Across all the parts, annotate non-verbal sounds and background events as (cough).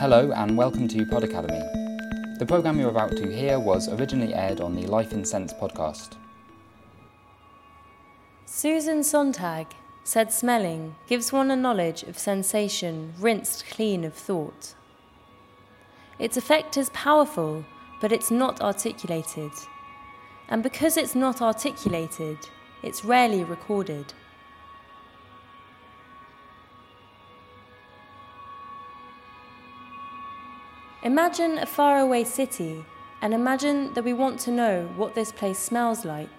Hello and welcome to Pod Academy. The programme you're about to hear was originally aired on the Life in Scents podcast. Susan Sontag said smelling gives one a knowledge of sensation rinsed clean of thought. Its effect is powerful, but it's not articulated. And because it's not articulated, it's rarely recorded. Imagine a faraway city and imagine that we want to know what this place smells like.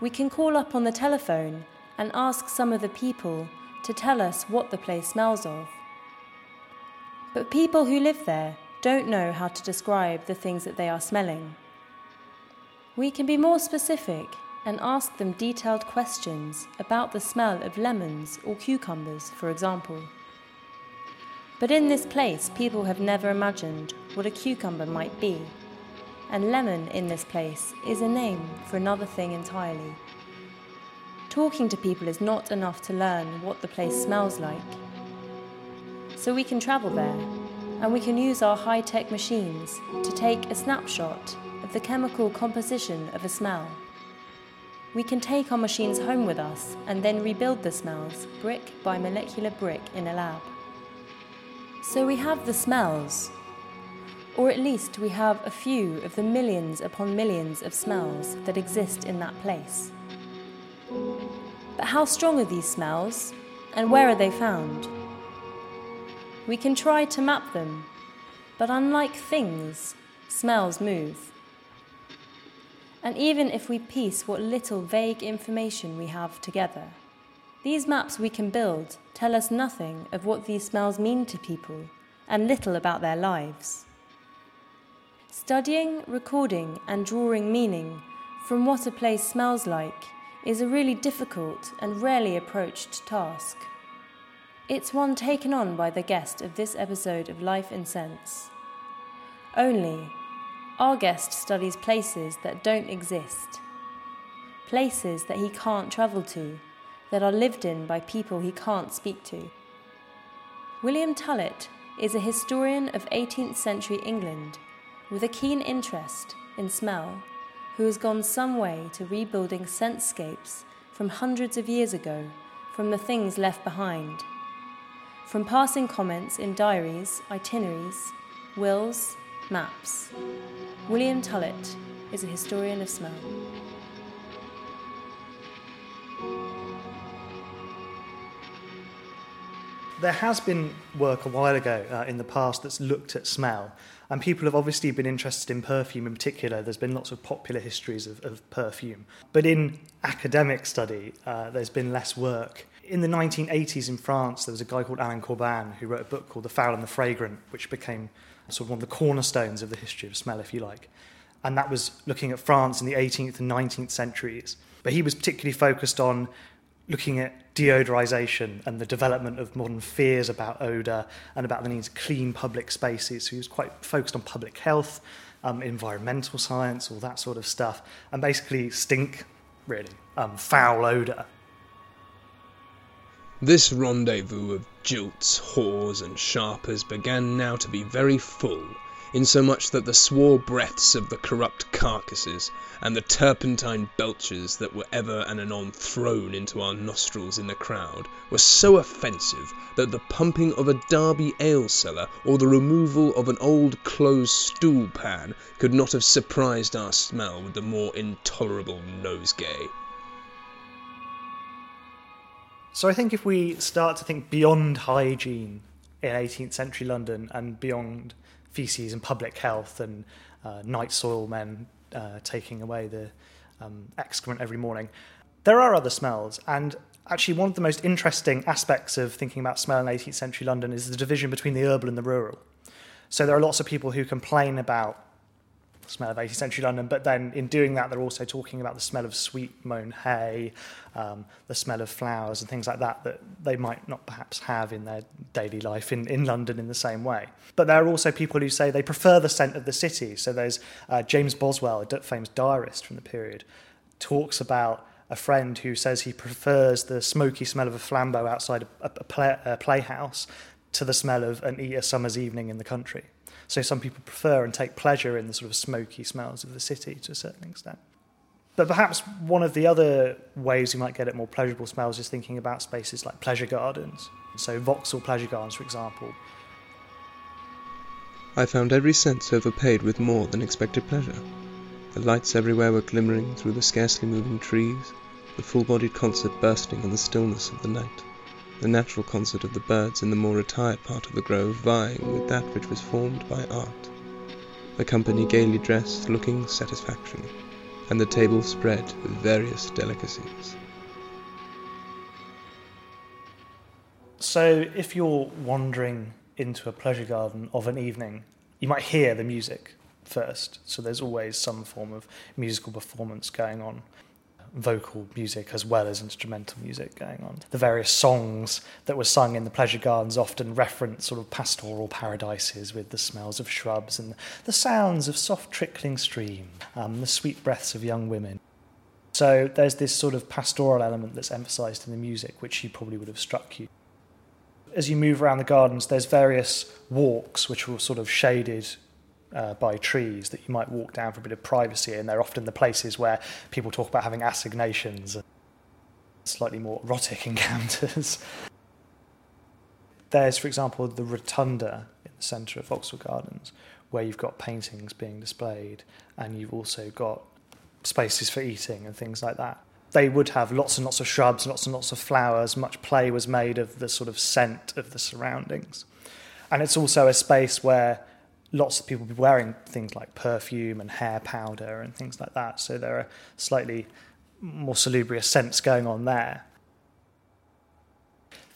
We can call up on the telephone and ask some of the people to tell us what the place smells of. But people who live there don't know how to describe the things that they are smelling. We can be more specific and ask them detailed questions about the smell of lemons or cucumbers, for example. But in this place, people have never imagined what a cucumber might be. And lemon in this place is a name for another thing entirely. Talking to people is not enough to learn what the place smells like. So we can travel there, and we can use our high tech machines to take a snapshot of the chemical composition of a smell. We can take our machines home with us and then rebuild the smells brick by molecular brick in a lab. So we have the smells, or at least we have a few of the millions upon millions of smells that exist in that place. But how strong are these smells, and where are they found? We can try to map them, but unlike things, smells move. And even if we piece what little vague information we have together, these maps we can build tell us nothing of what these smells mean to people and little about their lives. Studying, recording, and drawing meaning from what a place smells like is a really difficult and rarely approached task. It's one taken on by the guest of this episode of Life in Scents. Only, our guest studies places that don't exist, places that he can't travel to that are lived in by people he can't speak to. William Tullett is a historian of 18th century England with a keen interest in smell who has gone some way to rebuilding scentscapes from hundreds of years ago from the things left behind. From passing comments in diaries, itineraries, wills, maps. William Tullett is a historian of smell. There has been work a while ago uh, in the past that's looked at smell, and people have obviously been interested in perfume in particular. There's been lots of popular histories of, of perfume. But in academic study, uh, there's been less work. In the 1980s in France, there was a guy called Alain Corbin who wrote a book called The Foul and the Fragrant, which became sort of one of the cornerstones of the history of smell, if you like. And that was looking at France in the 18th and 19th centuries. But he was particularly focused on looking at deodorization and the development of modern fears about odor and about the need to clean public spaces. So he was quite focused on public health, um, environmental science, all that sort of stuff, and basically stink, really, um, foul odor. This rendezvous of jilts, whores, and sharpers began now to be very full insomuch that the swore breaths of the corrupt carcasses, and the turpentine belches that were ever and anon thrown into our nostrils in the crowd, were so offensive that the pumping of a Derby ale cellar or the removal of an old close stool pan could not have surprised our smell with the more intolerable nosegay. So I think if we start to think beyond hygiene in 18th century London and beyond feces and public health and uh, night soil men uh, taking away the um, excrement every morning. There are other smells, and actually, one of the most interesting aspects of thinking about smell in 18th century London is the division between the urban and the rural. So, there are lots of people who complain about smell of 18th century London, but then in doing that, they're also talking about the smell of sweet mown hay, um, the smell of flowers, and things like that that they might not perhaps have in their daily life in, in London in the same way. But there are also people who say they prefer the scent of the city. So there's uh, James Boswell, a famous diarist from the period, talks about a friend who says he prefers the smoky smell of a flambeau outside a, a, play, a playhouse to the smell of an, a summer's evening in the country. So some people prefer and take pleasure in the sort of smoky smells of the city to a certain extent. But perhaps one of the other ways you might get at more pleasurable smells is thinking about spaces like pleasure gardens. So Vauxhall Pleasure Gardens, for example. I found every sense overpaid with more than expected pleasure. The lights everywhere were glimmering through the scarcely moving trees, the full-bodied concert bursting in the stillness of the night, the natural concert of the birds in the more retired part of the grove vying with that which was formed by art, the company gaily dressed looking satisfactory and the table spread with various delicacies. So, if you're wandering into a pleasure garden of an evening, you might hear the music first. So, there's always some form of musical performance going on vocal music as well as instrumental music going on. The various songs that were sung in the pleasure gardens often reference sort of pastoral paradises with the smells of shrubs and the sounds of soft trickling stream, um, the sweet breaths of young women. So there's this sort of pastoral element that's emphasized in the music, which you probably would have struck you. As you move around the gardens, there's various walks which are sort of shaded uh, by trees that you might walk down for a bit of privacy, and they're often the places where people talk about having assignations, and slightly more erotic (laughs) encounters. There's, for example, the rotunda in the centre of Vauxhall Gardens, where you've got paintings being displayed, and you've also got spaces for eating and things like that. They would have lots and lots of shrubs, lots and lots of flowers. Much play was made of the sort of scent of the surroundings. And it's also a space where lots of people be wearing things like perfume and hair powder and things like that. So there are slightly more salubrious scents going on there.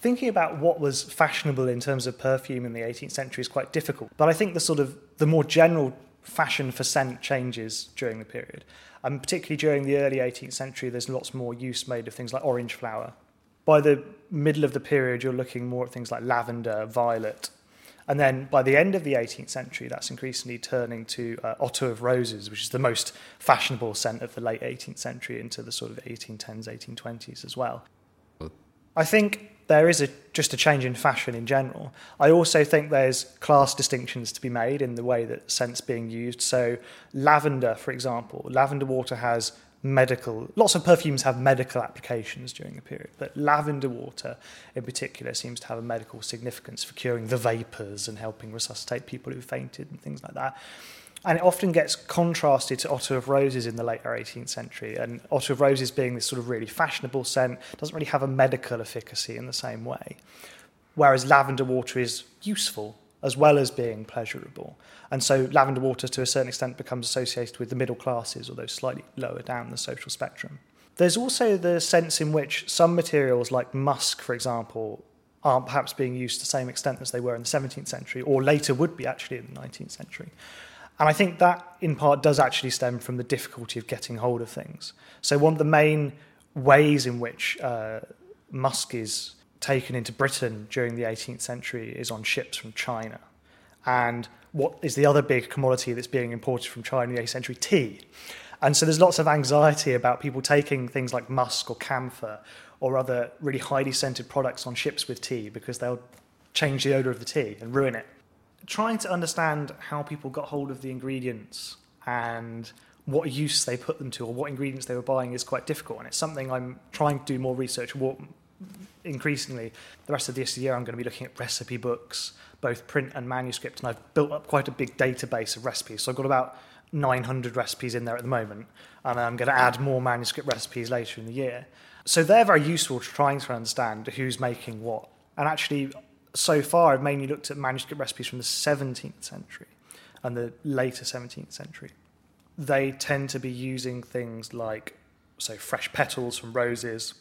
Thinking about what was fashionable in terms of perfume in the 18th century is quite difficult, but I think the sort of the more general fashion for scent changes during the period. And particularly during the early 18th century, there's lots more use made of things like orange flower. By the middle of the period, you're looking more at things like lavender, violet, and then by the end of the 18th century, that's increasingly turning to uh, otto of roses, which is the most fashionable scent of the late 18th century into the sort of 1810s, 1820s as well. I think there is a, just a change in fashion in general. I also think there's class distinctions to be made in the way that scent's being used. So, lavender, for example, lavender water has medical, lots of perfumes have medical applications during the period, but lavender water in particular seems to have a medical significance for curing the vapours and helping resuscitate people who fainted and things like that. And it often gets contrasted to otto of roses in the later 18th century. And otto of roses being this sort of really fashionable scent doesn't really have a medical efficacy in the same way. Whereas lavender water is useful as well as being pleasurable. And so lavender water, to a certain extent, becomes associated with the middle classes, although slightly lower down the social spectrum. There's also the sense in which some materials, like musk, for example, aren't perhaps being used to the same extent as they were in the 17th century, or later would be actually in the 19th century. And I think that, in part, does actually stem from the difficulty of getting hold of things. So, one of the main ways in which uh, musk is taken into Britain during the 18th century is on ships from China. And what is the other big commodity that's being imported from China in the 18th century? Tea. And so there's lots of anxiety about people taking things like musk or camphor or other really highly scented products on ships with tea because they'll change the odour of the tea and ruin it. Trying to understand how people got hold of the ingredients and what use they put them to or what ingredients they were buying is quite difficult. And it's something I'm trying to do more research increasingly the rest of this year I'm going to be looking at recipe books, both print and manuscript, and I've built up quite a big database of recipes. So I've got about 900 recipes in there at the moment, and I'm going to add more manuscript recipes later in the year. So they're very useful to trying to understand who's making what. And actually, so far, I've mainly looked at manuscript recipes from the 17th century and the later 17th century. They tend to be using things like, so fresh petals from roses,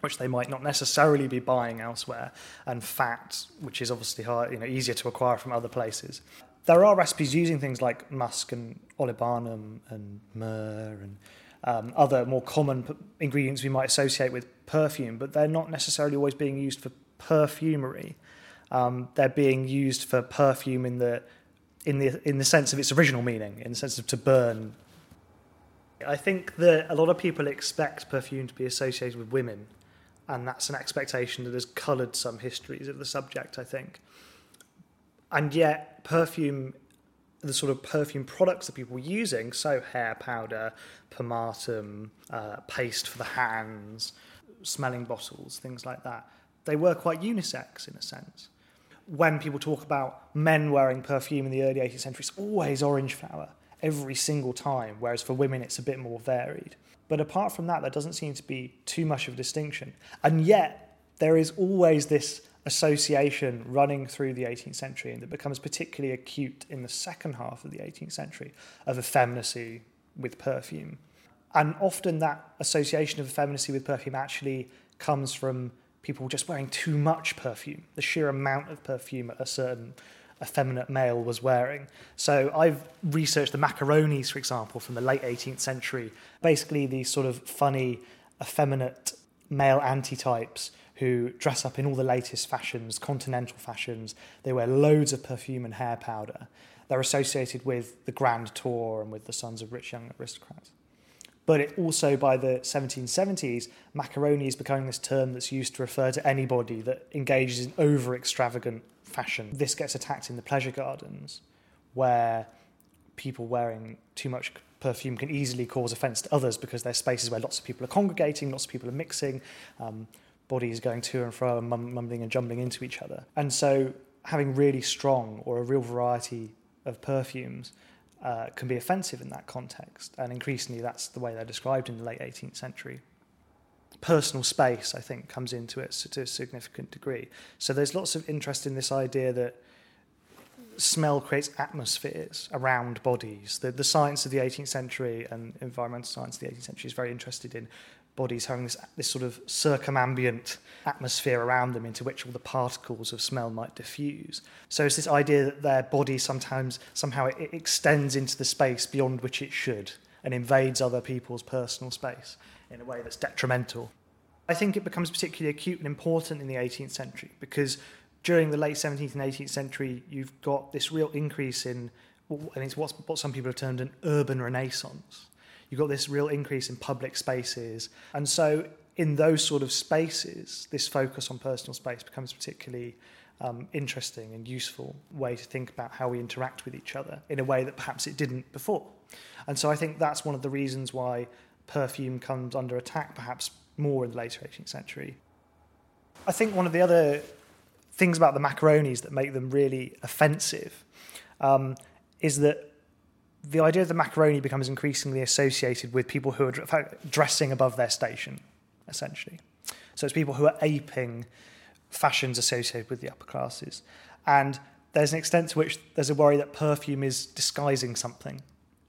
which they might not necessarily be buying elsewhere, and fat, which is obviously hard, you know, easier to acquire from other places. There are recipes using things like musk and olibanum and myrrh and um, other more common p- ingredients we might associate with perfume, but they're not necessarily always being used for perfumery. Um, they're being used for perfume in the in the in the sense of its original meaning, in the sense of to burn. I think that a lot of people expect perfume to be associated with women, and that's an expectation that has coloured some histories of the subject, I think. And yet, perfume, the sort of perfume products that people were using, so hair powder, pomatum, uh, paste for the hands, smelling bottles, things like that, they were quite unisex in a sense. When people talk about men wearing perfume in the early 18th century, it's always orange flower every single time, whereas for women it's a bit more varied. But apart from that, there doesn't seem to be too much of a distinction. And yet, there is always this association running through the 18th century and that becomes particularly acute in the second half of the 18th century of effeminacy with perfume. And often that association of effeminacy with perfume actually comes from people just wearing too much perfume, the sheer amount of perfume at a certain effeminate male was wearing. So I've researched the macaronis, for example, from the late 18th century, basically these sort of funny, effeminate male antitypes who dress up in all the latest fashions, continental fashions. They wear loads of perfume and hair powder. They're associated with the Grand Tour and with the sons of rich young aristocrats. But it also, by the 1770s, macaroni is becoming this term that's used to refer to anybody that engages in over extravagant fashion. This gets attacked in the pleasure gardens, where people wearing too much perfume can easily cause offence to others because they're spaces where lots of people are congregating, lots of people are mixing, um, bodies going to and fro and mumbling and jumbling into each other. And so having really strong or a real variety of perfumes uh, can be offensive in that context. And increasingly, that's the way they're described in the late 18th century personal space, I think, comes into it to a significant degree. So there's lots of interest in this idea that smell creates atmospheres around bodies. The, the science of the 18th century and environmental science of the 18th century is very interested in bodies having this, this sort of circumambient atmosphere around them into which all the particles of smell might diffuse. So it's this idea that their body sometimes, somehow it, extends into the space beyond which it should and invades other people's personal space in a way that's detrimental. I think it becomes particularly acute and important in the 18th century because during the late 17th and 18th century, you've got this real increase in, and it's what some people have termed an urban renaissance. You've got this real increase in public spaces. And so, in those sort of spaces, this focus on personal space becomes particularly um, interesting and useful way to think about how we interact with each other in a way that perhaps it didn't before. And so I think that's one of the reasons why perfume comes under attack perhaps more in the later 18th century. I think one of the other things about the macaronis that make them really offensive um, is that the idea of the macaroni becomes increasingly associated with people who are dressing above their station, essentially. So it's people who are aping fashions associated with the upper classes. And there's an extent to which there's a worry that perfume is disguising something.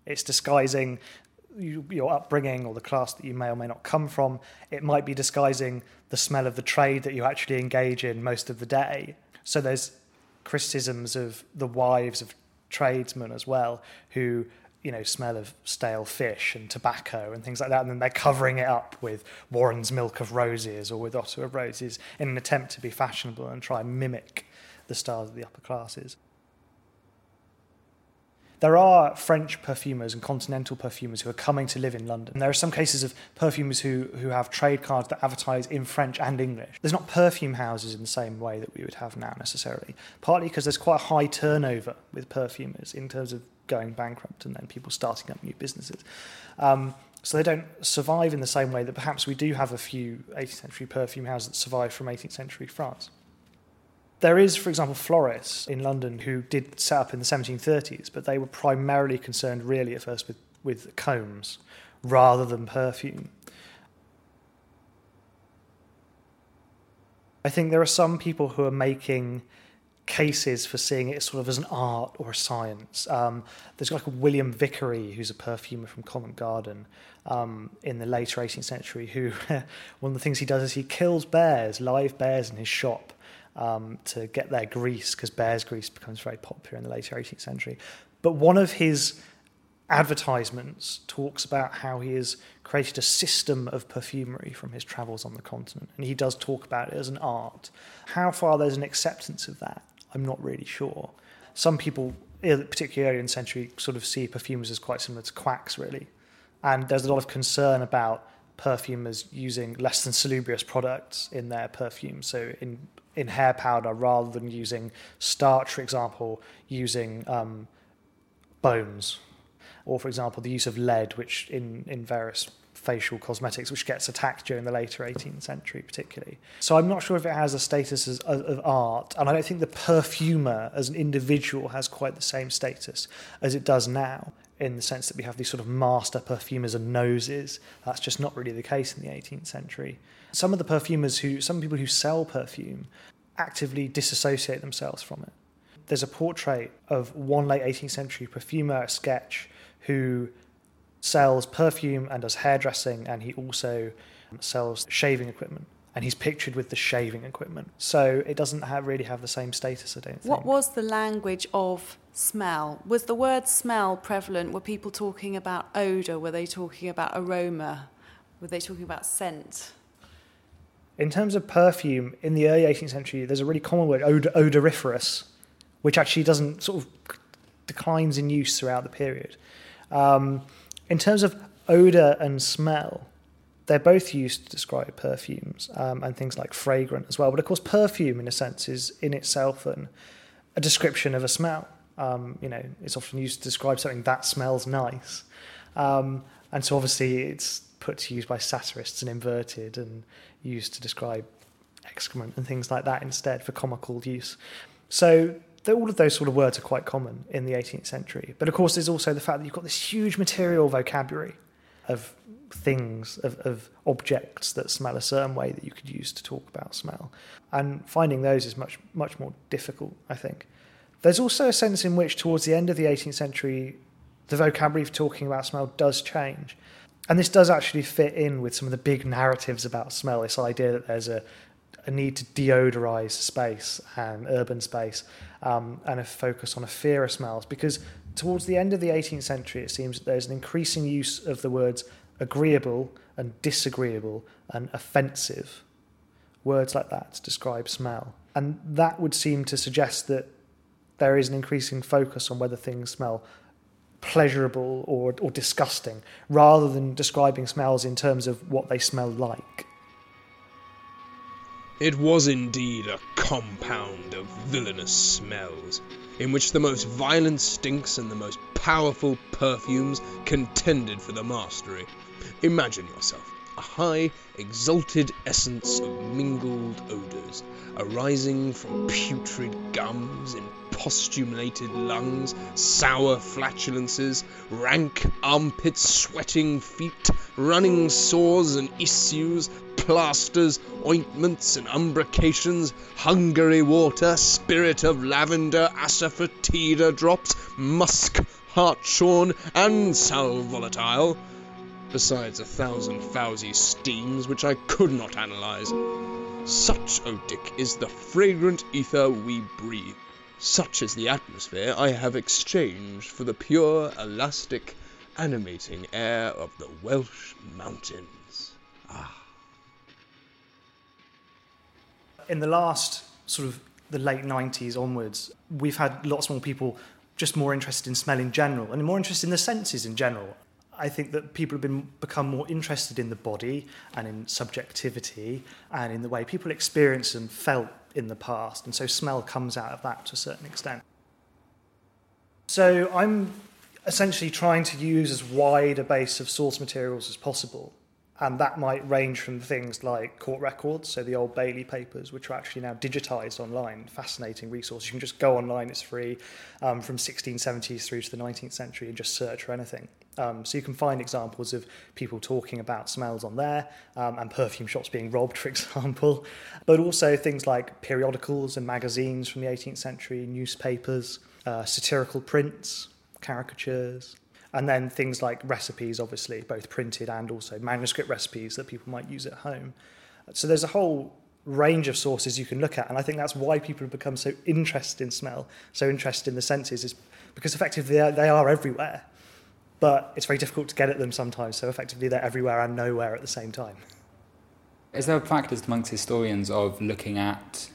It's disguising you, your upbringing or the class that you may or may not come from. It might be disguising the smell of the trade that you actually engage in most of the day. So there's criticisms of the wives of tradesmen as well who you know smell of stale fish and tobacco and things like that and then they're covering it up with Warren's milk of roses or with Otto of roses in an attempt to be fashionable and try and mimic the styles of the upper classes there are French perfumers and continental perfumers who are coming to live in London. And there are some cases of perfumers who, who have trade cards that advertise in French and English. There's not perfume houses in the same way that we would have now necessarily, partly because there's quite a high turnover with perfumers in terms of going bankrupt and then people starting up new businesses. Um, so they don't survive in the same way that perhaps we do have a few 18th century perfume houses that survive from 18th century France. There is, for example, Floris in London who did set up in the 1730s, but they were primarily concerned, really, at first with, with combs rather than perfume. I think there are some people who are making cases for seeing it sort of as an art or a science. Um, there's like a William Vickery, who's a perfumer from Covent Garden um, in the later 18th century, who (laughs) one of the things he does is he kills bears, live bears in his shop, um, to get their grease because bear's grease becomes very popular in the later 18th century. But one of his advertisements talks about how he has created a system of perfumery from his travels on the continent. And he does talk about it as an art. How far there's an acceptance of that, I'm not really sure. Some people, particularly early in the century, sort of see perfumers as quite similar to quacks, really. And there's a lot of concern about perfumers using less than salubrious products in their perfume. So in in hair powder, rather than using starch, for example, using um, bones, or for example, the use of lead, which in in various facial cosmetics, which gets attacked during the later 18th century, particularly. So I'm not sure if it has a status as, of, of art, and I don't think the perfumer as an individual has quite the same status as it does now in the sense that we have these sort of master perfumers and noses. That's just not really the case in the 18th century. Some of the perfumers who, some people who sell perfume, actively disassociate themselves from it. There's a portrait of one late 18th century perfumer a sketch who sells perfume and does hairdressing, and he also sells shaving equipment. And he's pictured with the shaving equipment. So it doesn't have, really have the same status, I don't think. What was the language of smell? Was the word smell prevalent? Were people talking about odour? Were they talking about aroma? Were they talking about scent? In terms of perfume, in the early 18th century, there's a really common word, od- odoriferous, which actually doesn't sort of declines in use throughout the period. Um, in terms of odour and smell, they're both used to describe perfumes um, and things like fragrant as well. But of course, perfume, in a sense, is in itself an, a description of a smell. Um, you know, it's often used to describe something that smells nice. Um, and so obviously it's put to use by satirists and inverted and used to describe excrement and things like that instead for comical use. So all of those sort of words are quite common in the 18th century. But of course, there's also the fact that you've got this huge material vocabulary of things, of, of objects that smell a certain way that you could use to talk about smell. And finding those is much, much more difficult, I think. There's also a sense in which, towards the end of the 18th century, the vocabulary for talking about smell does change. And this does actually fit in with some of the big narratives about smell this idea that there's a, a need to deodorize space and urban space um, and a focus on a fear of smells. Because towards the end of the 18th century, it seems that there's an increasing use of the words agreeable and disagreeable and offensive. Words like that to describe smell. And that would seem to suggest that there is an increasing focus on whether things smell pleasurable or, or disgusting, rather than describing smells in terms of what they smell like. It was indeed a compound of villainous smells, in which the most violent stinks and the most powerful perfumes contended for the mastery. Imagine yourself a high, exalted essence of mingled odours, arising from putrid gums, imposthumated lungs, sour flatulences, rank armpits, sweating feet, running sores and issues, plasters, ointments and embrocations, Hungary water, spirit of lavender, asafoetida drops, musk, hartshorn, and sal volatile, besides a thousand fowsy steams which I could not analyze. Such, O Dick, is the fragrant ether we breathe. Such is the atmosphere I have exchanged for the pure, elastic, animating air of the Welsh mountains. Ah. in the last sort of the late 90s onwards, we've had lots more people just more interested in smell in general and more interested in the senses in general. I think that people have been become more interested in the body and in subjectivity and in the way people experience and felt in the past, and so smell comes out of that to a certain extent. So I'm essentially trying to use as wide a base of source materials as possible and that might range from things like court records, so the old Bailey papers, which are actually now digitized online, fascinating resource. You can just go online, it's free, um, from 1670s through to the 19th century and just search for anything. Um, so you can find examples of people talking about smells on there um, and perfume shops being robbed, (laughs) for example, but also things like periodicals and magazines from the 18th century, newspapers, uh, satirical prints, caricatures, and then things like recipes, obviously, both printed and also manuscript recipes that people might use at home. So there's a whole range of sources you can look at, and I think that's why people have become so interested in smell, so interested in the senses, is because effectively they are, they are everywhere, but it's very difficult to get at them sometimes. So effectively they're everywhere and nowhere at the same time. Is there a practice amongst historians of looking at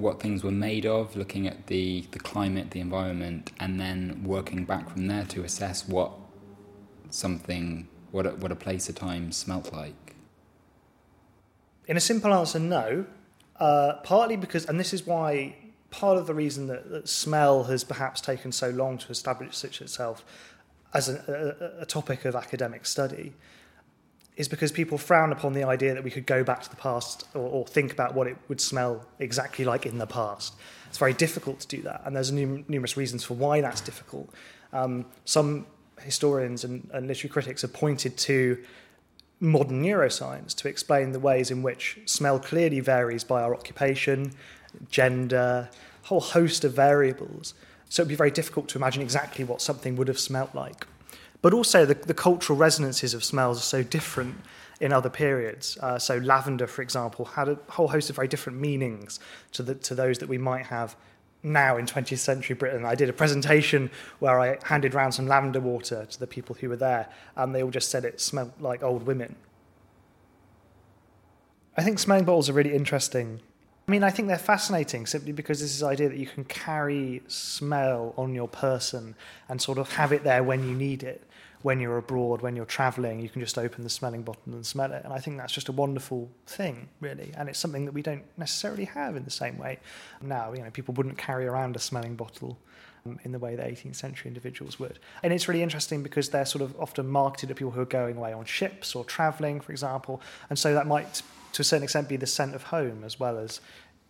what things were made of, looking at the, the climate, the environment, and then working back from there to assess what something what a, what a place a time smelt like? In a simple answer, no. Uh, partly because, and this is why part of the reason that, that smell has perhaps taken so long to establish itself as a, a, a topic of academic study is because people frown upon the idea that we could go back to the past or, or think about what it would smell exactly like in the past. It's very difficult to do that, and there's num- numerous reasons for why that's difficult. Um, some historians and, and literary critics have pointed to modern neuroscience to explain the ways in which smell clearly varies by our occupation, gender, a whole host of variables. So it'd be very difficult to imagine exactly what something would have smelt like. But also, the, the cultural resonances of smells are so different in other periods. Uh, so, lavender, for example, had a whole host of very different meanings to, the, to those that we might have now in 20th century Britain. I did a presentation where I handed round some lavender water to the people who were there, and they all just said it smelled like old women. I think smelling bottles are really interesting I mean, I think they're fascinating simply because this is idea that you can carry smell on your person and sort of have it there when you need it. When you're abroad, when you're traveling, you can just open the smelling bottle and smell it. And I think that's just a wonderful thing, really. And it's something that we don't necessarily have in the same way. Now, you know, people wouldn't carry around a smelling bottle um, in the way that 18th century individuals would. And it's really interesting because they're sort of often marketed at people who are going away on ships or traveling, for example. And so that might to a certain extent be the scent of home as well as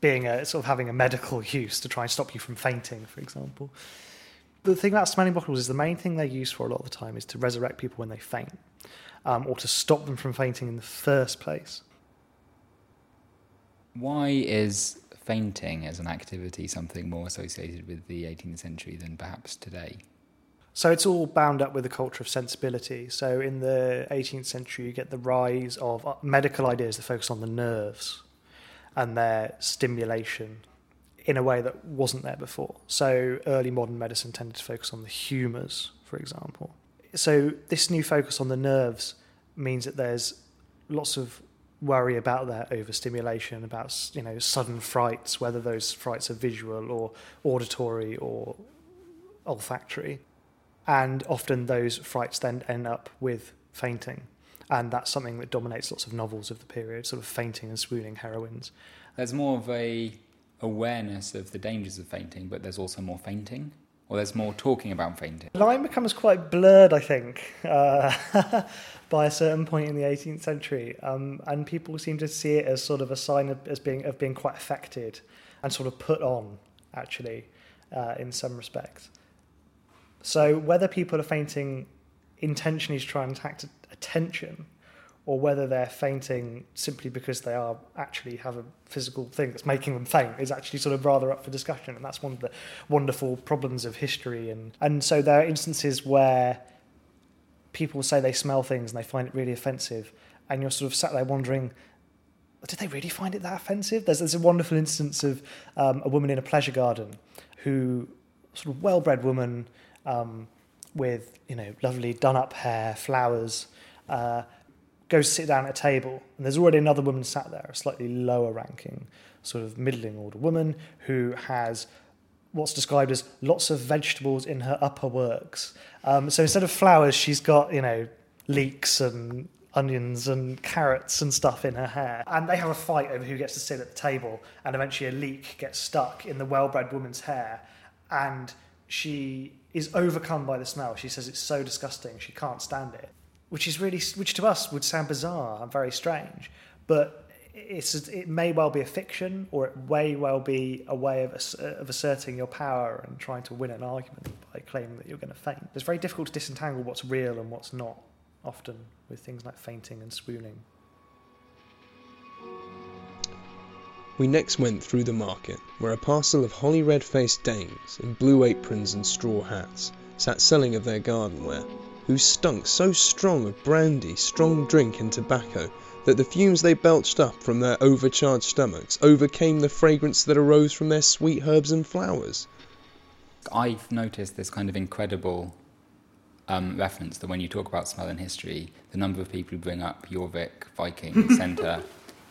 being a sort of having a medical (laughs) use to try and stop you from fainting, for example. The thing about smelling bottles is the main thing they're used for a lot of the time is to resurrect people when they faint, um, or to stop them from fainting in the first place. Why is fainting as an activity something more associated with the 18th century than perhaps today? So it's all bound up with the culture of sensibility. So in the 18th century, you get the rise of uh, medical ideas that focus on the nerves and their stimulation in a way that wasn't there before. So early modern medicine tended to focus on the humours, for example. So this new focus on the nerves means that there's lots of worry about that overstimulation, about you know sudden frights, whether those frights are visual or auditory or olfactory, and often those frights then end up with fainting and that's something that dominates lots of novels of the period, sort of fainting and swooning heroines. There's more of a awareness of the dangers of fainting, but there's also more fainting, or there's more talking about fainting. The line becomes quite blurred, I think, (laughs) uh, by a certain point in the 18th century, um, and people seem to see it as sort of a sign of as being of being quite affected and sort of put on, actually, uh, in some respects. So whether people are fainting intentionally to try and attract attention or whether they're fainting simply because they are actually have a physical thing that's making them faint is actually sort of rather up for discussion and that's one of the wonderful problems of history. And and so there are instances where people say they smell things and they find it really offensive and you're sort of sat there wondering did they really find it that offensive? There's, there's a wonderful instance of um, a woman in a pleasure garden who sort of well-bred woman um, with you know lovely done up hair flowers uh, goes sit down at a table, and there's already another woman sat there, a slightly lower ranking, sort of middling order woman who has what's described as lots of vegetables in her upper works. Um, so instead of flowers, she's got, you know, leeks and onions and carrots and stuff in her hair. And they have a fight over who gets to sit at the table, and eventually a leek gets stuck in the well bred woman's hair, and she is overcome by the smell. She says it's so disgusting, she can't stand it which is really, which to us would sound bizarre and very strange, but it's it may well be a fiction, or it may well be a way of, of asserting your power and trying to win an argument by claiming that you're going to faint. It's very difficult to disentangle what's real and what's not, often with things like fainting and swooning. We next went through the market, where a parcel of holly red faced dames in blue aprons and straw hats sat selling of their gardenware who stunk so strong of brandy, strong drink, and tobacco that the fumes they belched up from their overcharged stomachs overcame the fragrance that arose from their sweet herbs and flowers. I've noticed this kind of incredible um, reference that when you talk about smell in history, the number of people who bring up Jorvik, Viking, (laughs) Centre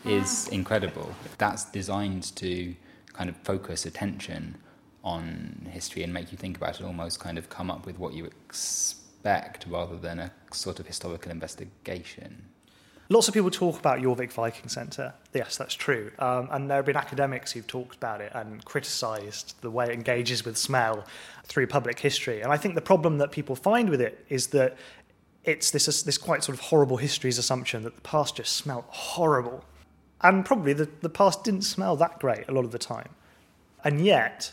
is incredible. That's designed to kind of focus attention on history and make you think about it, almost kind of come up with what you expect rather than a sort of historical investigation. Lots of people talk about Jorvik Viking Centre. Yes, that's true. Um, and there have been academics who've talked about it and criticised the way it engages with smell through public history. And I think the problem that people find with it is that it's this, this quite sort of horrible histories assumption that the past just smelled horrible. And probably the, the past didn't smell that great a lot of the time. And yet,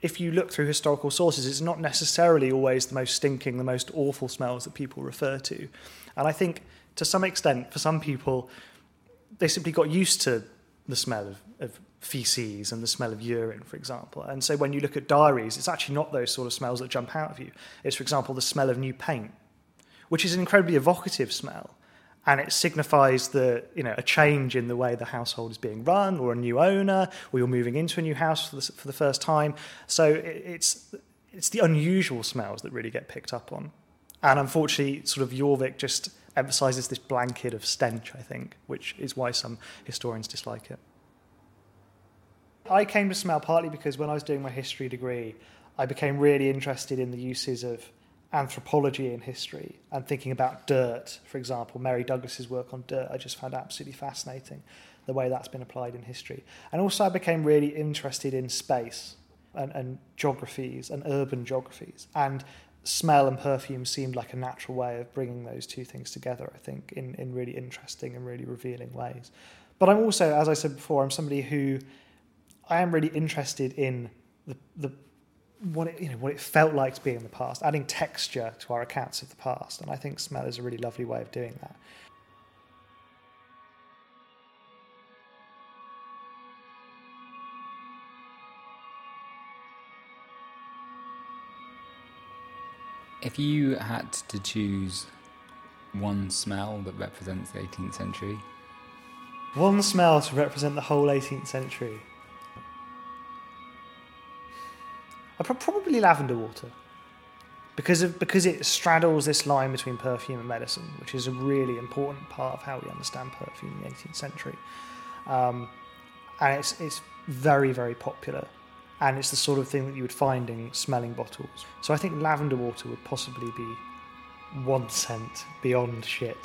if you look through historical sources, it's not necessarily always the most stinking, the most awful smells that people refer to. And I think to some extent, for some people, they simply got used to the smell of, of feces and the smell of urine, for example. And so when you look at diaries, it's actually not those sort of smells that jump out of you. It's, for example, the smell of new paint, which is an incredibly evocative smell. And it signifies the, you know, a change in the way the household is being run, or a new owner, or you're moving into a new house for the, for the first time. So it, it's, it's the unusual smells that really get picked up on. And unfortunately, sort of Jorvik just emphasizes this blanket of stench, I think, which is why some historians dislike it. I came to smell partly because when I was doing my history degree, I became really interested in the uses of anthropology and history and thinking about dirt, for example. Mary Douglas's work on dirt, I just found absolutely fascinating the way that's been applied in history. And also, I became really interested in space and, and geographies and urban geographies. And smell and perfume seemed like a natural way of bringing those two things together, I think, in, in really interesting and really revealing ways. But I'm also, as I said before, I'm somebody who I am really interested in the, the what it, you know, what it felt like to be in the past, adding texture to our accounts of the past. And I think smell is a really lovely way of doing that. If you had to choose one smell that represents the 18th century, one smell to represent the whole 18th century. Probably lavender water, because of because it straddles this line between perfume and medicine, which is a really important part of how we understand perfume in the 18th century, um, and it's it's very very popular and it's the sort of thing that you would find in smelling bottles. So I think lavender water would possibly be one scent beyond shit.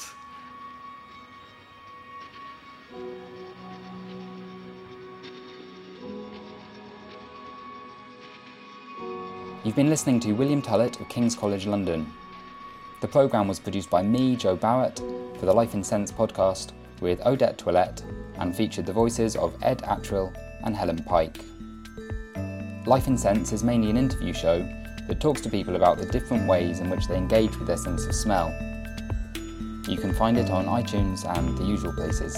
You've been listening to William Tullett of King's College London. The programme was produced by me, Joe Barrett, for the Life in Scents podcast with Odette Toilette and featured the voices of Ed Attrill and Helen Pike. Life in Scents is mainly an interview show that talks to people about the different ways in which they engage with their sense of smell. You can find it on iTunes and the usual places.